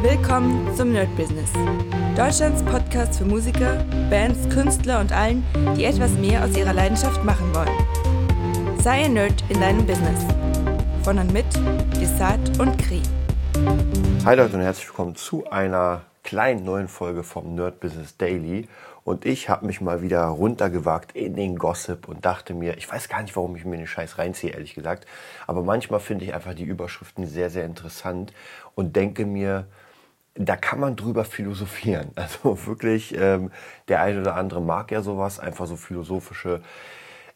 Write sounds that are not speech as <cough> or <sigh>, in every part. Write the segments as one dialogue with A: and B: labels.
A: Willkommen zum Nerd Business. Deutschlands Podcast für Musiker, Bands, Künstler und allen, die etwas mehr aus ihrer Leidenschaft machen wollen. Sei ein Nerd in deinem Business. Von und mit Desart und Kri.
B: Hi Leute und herzlich willkommen zu einer kleinen neuen Folge vom Nerd Business Daily. Und ich habe mich mal wieder runtergewagt in den Gossip und dachte mir, ich weiß gar nicht, warum ich mir den Scheiß reinziehe, ehrlich gesagt. Aber manchmal finde ich einfach die Überschriften sehr, sehr interessant und denke mir, da kann man drüber philosophieren. <laughs> Also wirklich, ähm, der eine oder andere mag ja sowas, einfach so philosophische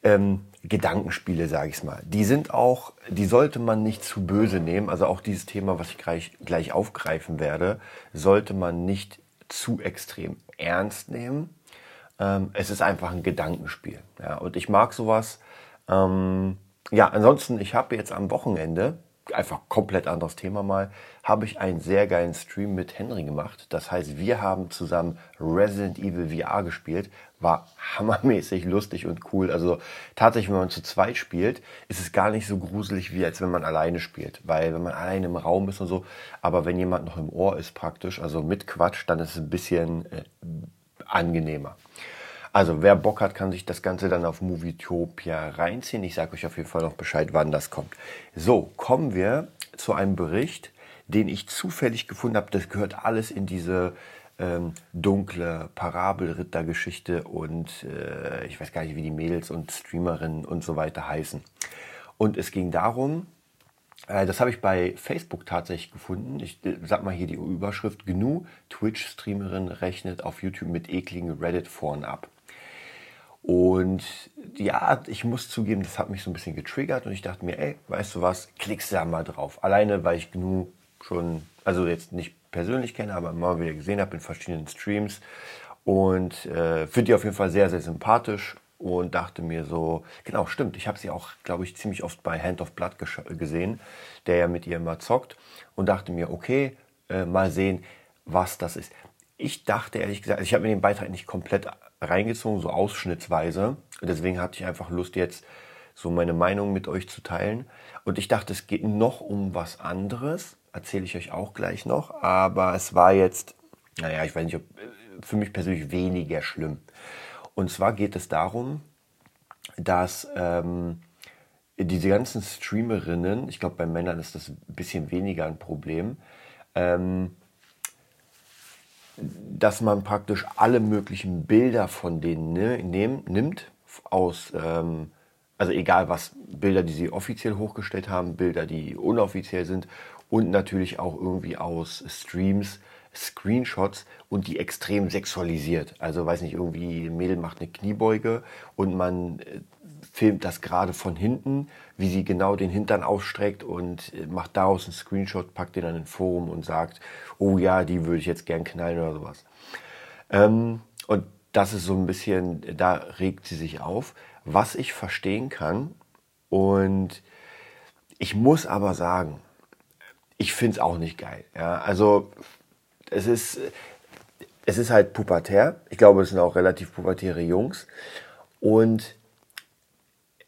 B: ähm, Gedankenspiele, sage ich mal. Die sind auch, die sollte man nicht zu böse nehmen. Also auch dieses Thema, was ich gleich, gleich aufgreifen werde, sollte man nicht zu extrem ernst nehmen. Ähm, es ist einfach ein Gedankenspiel. Ja, und ich mag sowas. Ähm, ja, ansonsten, ich habe jetzt am Wochenende einfach komplett anderes Thema mal, habe ich einen sehr geilen Stream mit Henry gemacht. Das heißt, wir haben zusammen Resident Evil VR gespielt. War hammermäßig lustig und cool. Also tatsächlich, wenn man zu zweit spielt, ist es gar nicht so gruselig, wie als wenn man alleine spielt. Weil wenn man alleine im Raum ist und so, aber wenn jemand noch im Ohr ist praktisch, also mit Quatsch, dann ist es ein bisschen äh, angenehmer. Also wer Bock hat, kann sich das Ganze dann auf Movietopia reinziehen. Ich sage euch auf jeden Fall noch Bescheid, wann das kommt. So, kommen wir zu einem Bericht, den ich zufällig gefunden habe. Das gehört alles in diese ähm, dunkle Parabelrittergeschichte und äh, ich weiß gar nicht, wie die Mädels und Streamerinnen und so weiter heißen. Und es ging darum, äh, das habe ich bei Facebook tatsächlich gefunden. Ich äh, sag mal hier die Überschrift: GNU Twitch-Streamerin rechnet auf YouTube mit ekligen Reddit-Foren ab. Und ja, ich muss zugeben, das hat mich so ein bisschen getriggert und ich dachte mir, ey, weißt du was, klickst da mal drauf. Alleine, weil ich genug schon, also jetzt nicht persönlich kenne, aber immer wieder gesehen habe in verschiedenen Streams und äh, finde die auf jeden Fall sehr, sehr sympathisch und dachte mir so, genau, stimmt, ich habe sie auch, glaube ich, ziemlich oft bei Hand of Blood gesehen, der ja mit ihr immer zockt und dachte mir, okay, äh, mal sehen, was das ist. Ich dachte ehrlich gesagt, also ich habe mir den Beitrag nicht komplett reingezogen, so ausschnittsweise. Deswegen hatte ich einfach Lust, jetzt so meine Meinung mit euch zu teilen. Und ich dachte, es geht noch um was anderes. Erzähle ich euch auch gleich noch. Aber es war jetzt, naja, ich weiß nicht, ob, für mich persönlich weniger schlimm. Und zwar geht es darum, dass ähm, diese ganzen Streamerinnen, ich glaube, bei Männern ist das ein bisschen weniger ein Problem, ähm, dass man praktisch alle möglichen Bilder von denen ne, nehm, nimmt, aus, ähm, also egal was, Bilder, die sie offiziell hochgestellt haben, Bilder, die unoffiziell sind und natürlich auch irgendwie aus Streams, Screenshots und die extrem sexualisiert. Also weiß nicht, irgendwie ein Mädel macht eine Kniebeuge und man äh, filmt das gerade von hinten, wie sie genau den Hintern ausstreckt und äh, macht daraus einen Screenshot, packt den dann in ein Forum und sagt, oh ja, die würde ich jetzt gern knallen oder sowas. Ähm, und das ist so ein bisschen, da regt sie sich auf, was ich verstehen kann. Und ich muss aber sagen, ich finde es auch nicht geil. Ja, also es ist, es ist halt pubertär. Ich glaube, es sind auch relativ pubertäre Jungs. Und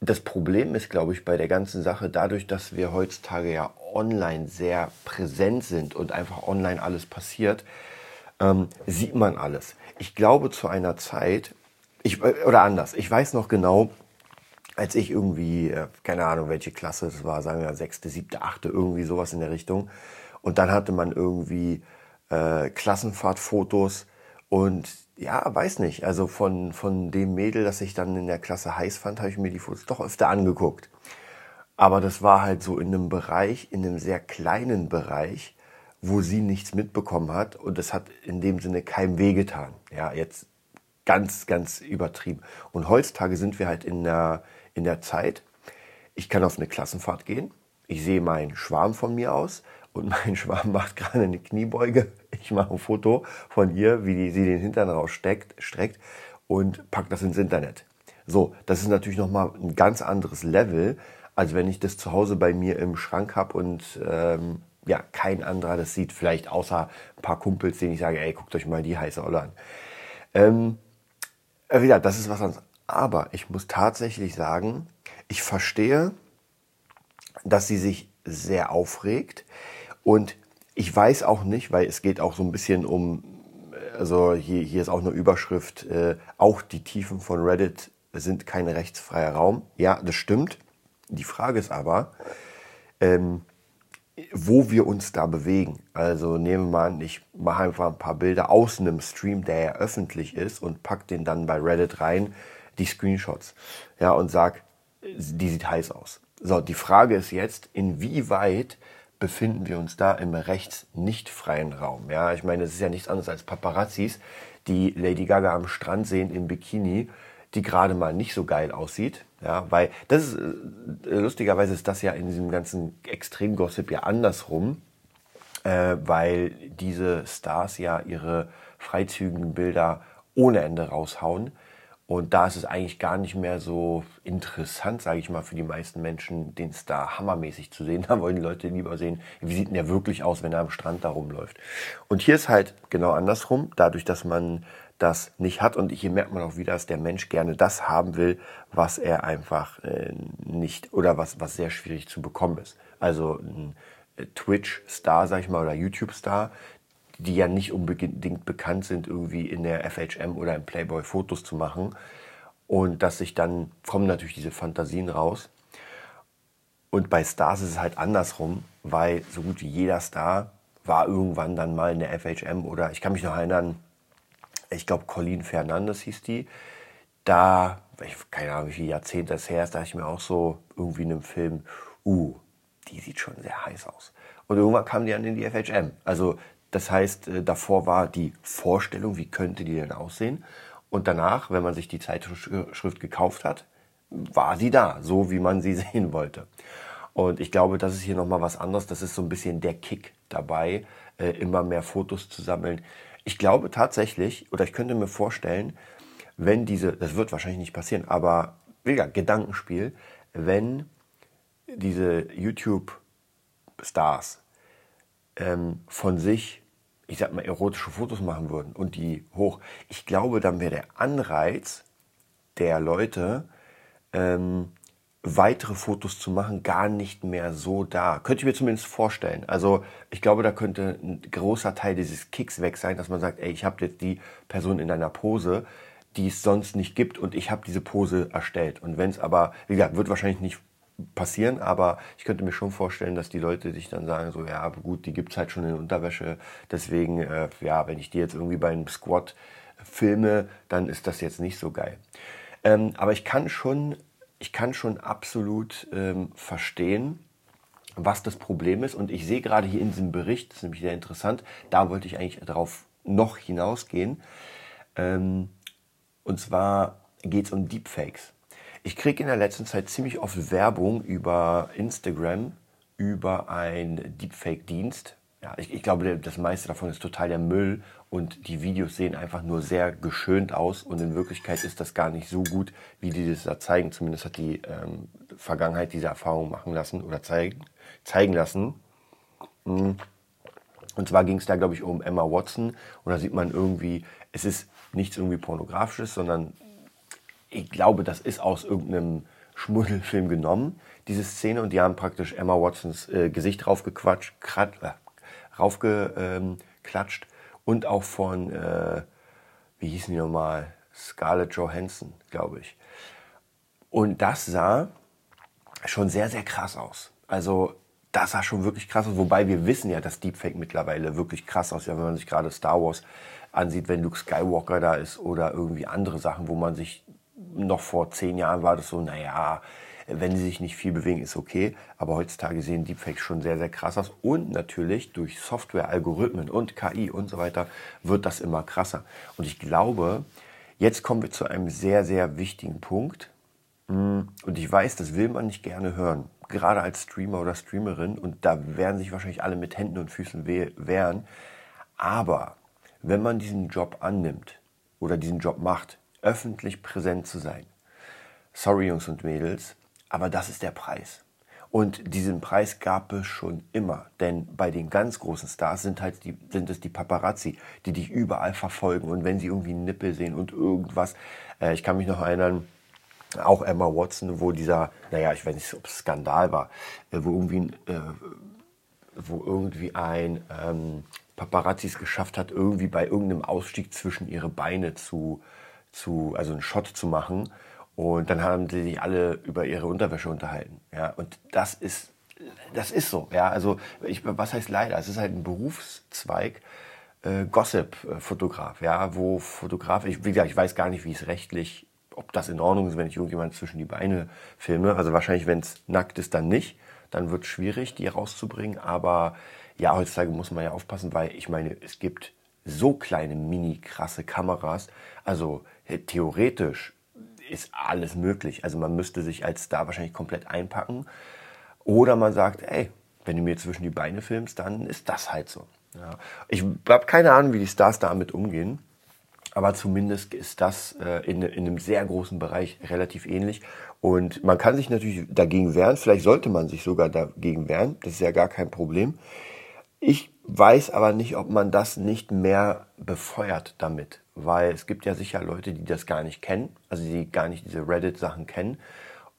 B: das Problem ist, glaube ich, bei der ganzen Sache, dadurch, dass wir heutzutage ja online sehr präsent sind und einfach online alles passiert, ähm, sieht man alles. Ich glaube, zu einer Zeit, ich, oder anders, ich weiß noch genau, als ich irgendwie, äh, keine Ahnung, welche Klasse es war, sagen wir sechste, siebte, achte, irgendwie sowas in der Richtung. Und dann hatte man irgendwie äh, Klassenfahrtfotos und ja, weiß nicht. Also von, von dem Mädel, das ich dann in der Klasse heiß fand, habe ich mir die Fotos doch öfter angeguckt. Aber das war halt so in einem Bereich, in einem sehr kleinen Bereich, wo sie nichts mitbekommen hat und es hat in dem Sinne keinem wehgetan. Ja, jetzt ganz, ganz übertrieben. Und heutzutage sind wir halt in der, in der Zeit, ich kann auf eine Klassenfahrt gehen, ich sehe meinen Schwarm von mir aus und mein <laughs> Schwarm macht gerade eine Kniebeuge. Ich mache ein Foto von ihr, wie die, sie den Hintern raussteckt, streckt und packt das ins Internet. So, das ist natürlich nochmal ein ganz anderes Level, als wenn ich das zu Hause bei mir im Schrank habe und ähm, ja, kein anderer das sieht, vielleicht außer ein paar Kumpels, denen ich sage, ey, guckt euch mal die heiße Olle an. Ähm, äh, wieder, das ist was anderes. Aber ich muss tatsächlich sagen, ich verstehe, dass sie sich sehr aufregt. Und ich weiß auch nicht, weil es geht auch so ein bisschen um, also hier, hier ist auch eine Überschrift, äh, auch die Tiefen von Reddit sind kein rechtsfreier Raum. Ja, das stimmt. Die Frage ist aber, ähm, wo wir uns da bewegen. Also nehmen wir mal an, ich mache einfach ein paar Bilder aus einem Stream, der ja öffentlich ist und pack den dann bei Reddit rein, die Screenshots. Ja, und sag, die sieht heiß aus. So, die Frage ist jetzt, inwieweit befinden wir uns da im rechts nicht freien Raum? Ja, ich meine, es ist ja nichts anderes als Paparazzis, die Lady Gaga am Strand sehen im Bikini, die gerade mal nicht so geil aussieht. Ja, weil das ist, äh, lustigerweise ist das ja in diesem ganzen Extremgossip ja andersrum, äh, weil diese Stars ja ihre freizügigen Bilder ohne Ende raushauen. Und da ist es eigentlich gar nicht mehr so interessant, sage ich mal, für die meisten Menschen, den Star hammermäßig zu sehen. <laughs> Da wollen die Leute lieber sehen, wie sieht denn der wirklich aus, wenn er am Strand da rumläuft. Und hier ist halt genau andersrum, dadurch, dass man das nicht hat. Und hier merkt man auch wieder, dass der Mensch gerne das haben will, was er einfach äh, nicht oder was, was sehr schwierig zu bekommen ist. Also ein äh, Twitch-Star, sag ich mal, oder YouTube-Star, die ja nicht unbedingt bekannt sind, irgendwie in der FHM oder im Playboy Fotos zu machen. Und dass sich dann kommen natürlich diese Fantasien raus. Und bei Stars ist es halt andersrum, weil so gut wie jeder Star war irgendwann dann mal in der FHM oder ich kann mich noch erinnern, ich glaube Colleen Fernandes hieß die. Da, ich, keine Ahnung, wie viele Jahrzehnte das her ist, da ich mir auch so irgendwie in einem Film, uh, die sieht schon sehr heiß aus. Und irgendwann kam die dann in die FHM. Also das heißt, äh, davor war die Vorstellung, wie könnte die denn aussehen. Und danach, wenn man sich die Zeitschrift gekauft hat, war sie da, so wie man sie <laughs> sehen wollte. Und ich glaube, das ist hier nochmal was anderes. Das ist so ein bisschen der Kick dabei, äh, immer mehr Fotos zu sammeln. Ich glaube tatsächlich, oder ich könnte mir vorstellen, wenn diese, das wird wahrscheinlich nicht passieren, aber wie Gedankenspiel, wenn diese YouTube-Stars ähm, von sich ich sag mal, erotische Fotos machen würden und die hoch, ich glaube, dann wäre der Anreiz der Leute, ähm, weitere Fotos zu machen, gar nicht mehr so da. Könnte ich mir zumindest vorstellen. Also ich glaube, da könnte ein großer Teil dieses Kicks weg sein, dass man sagt, ey, ich habe jetzt die Person in einer Pose, die es sonst nicht gibt und ich habe diese Pose erstellt. Und wenn es aber, wie gesagt, wird wahrscheinlich nicht passieren, aber ich könnte mir schon vorstellen, dass die Leute sich dann sagen, so ja, gut, die gibt's halt schon in Unterwäsche, deswegen, äh, ja, wenn ich die jetzt irgendwie beim Squat filme, dann ist das jetzt nicht so geil. Ähm, aber ich kann schon, ich kann schon absolut ähm, verstehen, was das Problem ist und ich sehe gerade hier in diesem Bericht, das ist nämlich sehr interessant, da wollte ich eigentlich darauf noch hinausgehen, ähm, und zwar geht es um Deepfakes. Ich kriege in der letzten Zeit ziemlich oft Werbung über Instagram, über einen Deepfake-Dienst. Ja, ich, ich, glaube, das meiste davon ist total der Müll und die Videos sehen einfach nur sehr geschönt aus und in Wirklichkeit ist das gar nicht so gut, wie die das da zeigen. Zumindest hat die ähm, Vergangenheit diese Erfahrung machen lassen oder zeigen, zeigen lassen. Mhm. Und zwar ging es da, glaube ich, um Emma Watson und da sieht man irgendwie, es ist nichts irgendwie pornografisches, sondern ich glaube, das ist aus irgendeinem Schmuddelfilm genommen, diese Szene, und die haben praktisch Emma Watsons äh, Gesicht raufgequatscht, krat, äh, raufgeklatscht ähm, und auch von, äh, wie hießen die nochmal, Scarlett Johansson, glaube ich. Und das sah schon sehr, sehr krass aus. Also das sah schon wirklich krass aus, wobei wir wissen ja, dass Deepfake mittlerweile wirklich krass aussieht, wenn man sich gerade Star Wars ansieht, wenn Luke Skywalker da ist oder irgendwie andere Sachen, wo man sich noch vor zehn Jahren war das so, naja, wenn sie sich nicht viel bewegen, ist okay. Aber heutzutage sehen Deepfakes schon sehr, sehr krass aus. Und natürlich durch Software, Algorithmen und KI und so weiter wird das immer krasser. Und ich glaube, jetzt kommen wir zu einem sehr, sehr wichtigen Punkt. Mm, und ich weiß, das will man nicht gerne hören. Gerade als Streamer oder Streamerin. Und da werden sich wahrscheinlich alle mit Händen und Füßen wehren. Aber wenn man diesen Job annimmt oder diesen Job macht, öffentlich präsent zu sein. Sorry Jungs und Mädels, aber das ist der Preis. Und diesen Preis gab es schon immer. Denn bei den ganz großen Stars sind, halt die, sind es die Paparazzi, die dich überall verfolgen. Und wenn sie irgendwie einen Nippel sehen und irgendwas. Äh, ich kann mich noch erinnern, auch Emma Watson, wo dieser, naja, ich weiß nicht, ob es Skandal war, äh, wo irgendwie äh, wo irgendwie ein ähm, Paparazzi es geschafft hat, irgendwie bei irgendeinem Ausstieg zwischen ihre Beine zu, zu, also einen Shot zu machen. Und dann haben sie sich alle über ihre Unterwäsche unterhalten. Ja, und das ist, das ist so. Ja, also ich, was heißt leider? Es ist halt ein Berufszweig, äh, Gossip-Fotograf, ja, wo Fotograf, ich, wie gesagt, ich weiß gar nicht, wie es rechtlich, ob das in Ordnung ist, wenn ich irgendjemand zwischen die Beine filme. Also wahrscheinlich, wenn es nackt ist, dann nicht. Dann wird es schwierig, die rauszubringen. Aber ja, heutzutage muss man ja aufpassen, weil ich meine, es gibt so kleine, mini krasse Kameras. Also theoretisch ist alles möglich. Also man müsste sich als Star wahrscheinlich komplett einpacken. Oder man sagt, ey, wenn du mir zwischen die Beine filmst, dann ist das halt so. Ja. Ich habe keine Ahnung, wie die Stars damit umgehen. Aber zumindest ist das äh, in, in einem sehr großen Bereich relativ ähnlich. Und man kann sich natürlich dagegen wehren. Vielleicht sollte man sich sogar dagegen wehren. Das ist ja gar kein Problem. Ich weiß aber nicht, ob man das nicht mehr befeuert damit. Weil es gibt ja sicher Leute, die das gar nicht kennen. Also die gar nicht diese Reddit-Sachen kennen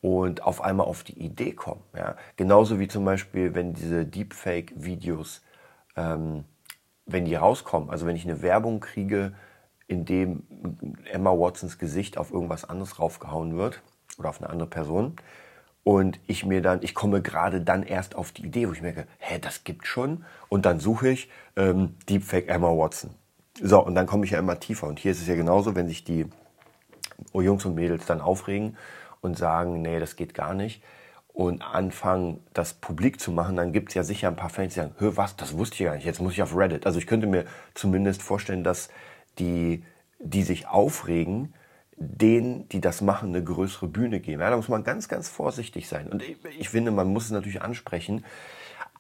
B: und auf einmal auf die Idee kommen. Ja? Genauso wie zum Beispiel, wenn diese Deepfake-Videos ähm, wenn die rauskommen, also wenn ich eine Werbung kriege, in dem Emma Watsons Gesicht auf irgendwas anderes raufgehauen wird oder auf eine andere Person und ich mir dann, ich komme gerade dann erst auf die Idee, wo ich merke, hä, das gibt schon und dann suche ich ähm, Deepfake Emma Watson. So, und dann komme ich ja immer tiefer und hier ist es ja genauso, wenn sich die Jungs und Mädels dann aufregen und sagen, nee, das geht gar nicht, und anfangen, das publik zu machen, dann gibt es ja sicher ein paar Fans, die sagen, hör was, das wusste ich gar nicht, jetzt muss ich auf Reddit. Also ich könnte mir zumindest vorstellen, dass die, die sich aufregen, denen, die das machen, eine größere Bühne geben. Ja, da muss man ganz, ganz vorsichtig sein. Und ich, ich finde, man muss es natürlich ansprechen,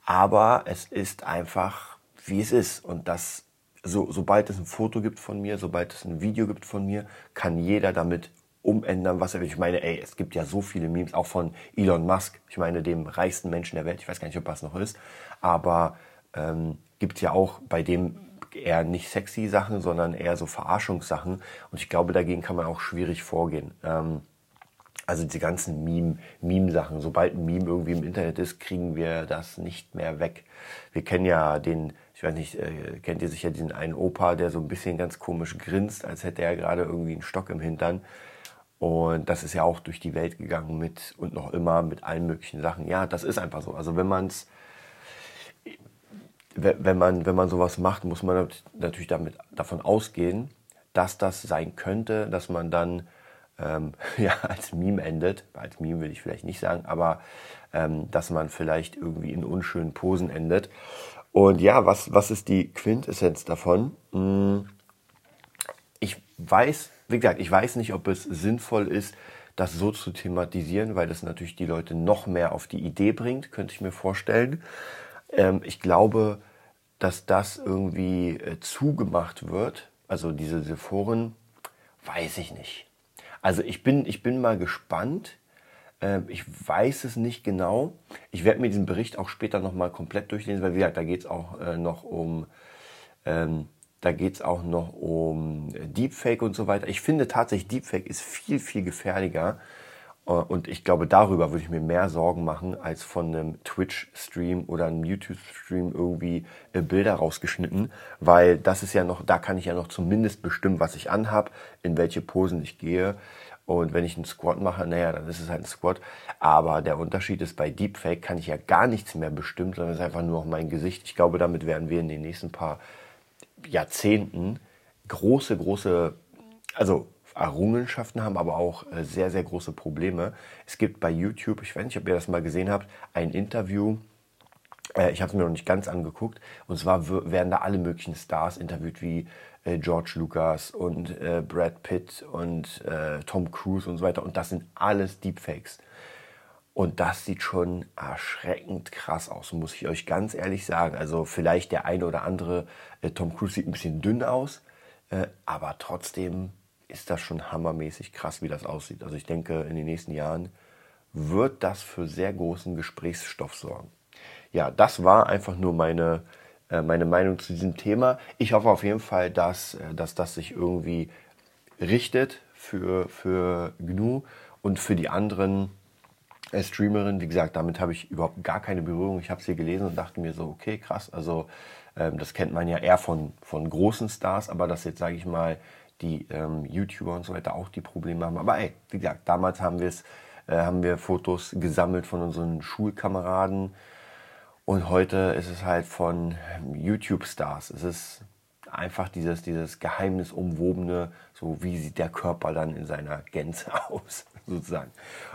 B: aber es ist einfach, wie es ist. Und das, so, sobald es ein Foto gibt von mir, sobald es ein Video gibt von mir, kann jeder damit umändern, was er will. Ich meine, ey, es gibt ja so viele Memes, auch von Elon Musk, ich meine, dem reichsten Menschen der Welt, ich weiß gar nicht, ob das noch ist, aber ähm, gibt ja auch bei dem eher nicht sexy Sachen, sondern eher so Verarschungssachen und ich glaube, dagegen kann man auch schwierig vorgehen. Ähm, also die ganzen Meme, Meme-Sachen. Sobald ein Meme irgendwie im Internet ist, kriegen wir das nicht mehr weg. Wir kennen ja den, weiß nicht, äh, kennt ihr sicher diesen einen Opa, der so ein bisschen ganz komisch grinst, als hätte er gerade irgendwie einen Stock im Hintern. Und das ist ja auch durch die Welt gegangen mit und noch immer mit allen möglichen Sachen. Ja, das ist einfach so. Also wenn man es, wenn man, wenn man sowas macht, muss man natürlich damit, davon ausgehen, dass das sein könnte, dass man dann ähm, <laughs> ja, als Meme endet. Als Meme will ich vielleicht nicht sagen, aber ähm, dass man vielleicht irgendwie in unschönen Posen endet. Und ja, was, was ist die Quintessenz davon? Hm, ich weiß wie gesagt, ich weiß nicht, ob es sinnvoll ist, das so zu thematisieren, weil das natürlich die Leute noch mehr auf die Idee bringt, könnte ich mir vorstellen. Ähm, ich glaube, dass das irgendwie äh, zugemacht wird, also diese, diese weiß ich nicht. Also ich bin, ich bin mal gespannt. Äh, ich weiß es nicht genau. Ich werde mir diesen Bericht auch später nochmal komplett durchlesen, weil wie gesagt, da geht es auch äh, noch um ähm, auch noch um Deepfake und so weiter. Ich finde tatsächlich, Deepfake ist viel, viel gefährlicher. Äh, und ich glaube, darüber würde ich mir mehr Sorgen machen, als von einem Twitch-Stream oder einem YouTube-Stream irgendwie äh, Bilder rausgeschnitten. Weil das ist ja noch, da kann ich ja noch zumindest bestimmen, was ich anhab, in welche Posen ich gehe. Und wenn ich einen Squat mache, naja, dann ist es halt ein Squat. Aber der Unterschied ist, bei Deepfake kann ich ja gar nichts mehr bestimmen, sondern es ist einfach nur noch mein Gesicht. Ich glaube, damit werden wir in den nächsten paar Jahrzehnten große, große, also Errungenschaften haben, aber auch äh, sehr, sehr große Probleme. Es gibt bei YouTube, ich weiß nicht, ob ihr das mal gesehen habt, ein Interview, äh, ich habe es mir noch nicht ganz angeguckt, und zwar werden da alle möglichen Stars interviewt, wie George Lucas und Brad Pitt und Tom Cruise und so weiter. Und das sind alles Deepfakes. Und das sieht schon erschreckend krass aus, muss ich euch ganz ehrlich sagen. Also vielleicht der eine oder andere, äh, Tom Cruise sieht ein bisschen dünn aus, äh, aber trotzdem ist das schon hammermäßig krass, wie das aussieht. Also ich denke, in den nächsten Jahren wird das für sehr großen Gesprächsstoff sorgen. Ja, das war einfach nur meine, äh, meine Meinung zu diesem Thema. Ich hoffe auf jeden Fall, dass, äh, dass das sich irgendwie richtet für, für GNU und für die anderen äh, Streamerin. Wie gesagt, damit habe ich überhaupt gar keine Berührung. Ich habe sie gelesen und dachte mir so, okay, krass. Also ähm, das kennt man ja eher von, von großen Stars, aber dass jetzt, sage ich mal, die ähm, YouTuber und so weiter auch die Probleme haben. Aber ey, wie gesagt, damals haben äh, haben wir Fotos gesammelt von unseren Schulkameraden und heute ist es halt von YouTube-Stars. Es ist einfach dieses, dieses geheimnisumwobene, so wie sieht der Körper dann in seiner Gänze <laughs> aus, sozusagen.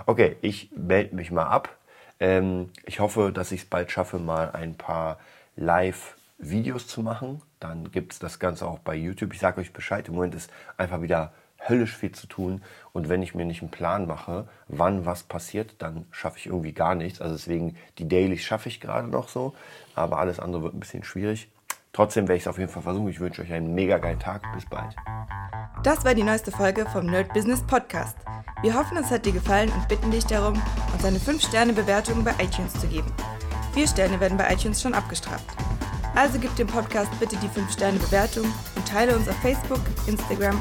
B: Okay, ich melde mich mal ab. Ähm, ich hoffe, dass ich es bald schaffe, mal ein paar Live-Videos zu machen. Dann gibt es das Ganze auch bei YouTube. Ich sage euch Bescheid. Im Moment ist einfach wieder höllisch viel zu tun. Und wenn ich mir nicht einen Plan mache, wann was passiert, dann schaffe ich irgendwie gar nichts. Also deswegen, die Dailies schaffe ich gerade noch so. Aber alles andere wird ein bisschen schwierig. Trotzdem werde ich es auf jeden Fall versuchen. Ich wünsche euch einen mega geilen Tag. Bis bald.
A: Das war die neueste Folge vom Nerd Business Podcast. Wir hoffen, es hat dir gefallen und bitten dich darum, uns eine 5-Sterne-Bewertung bei iTunes zu geben. Vier Sterne werden bei iTunes schon abgestraft. Also gib dem Podcast bitte die 5-Sterne-Bewertung und teile uns auf Facebook, Instagram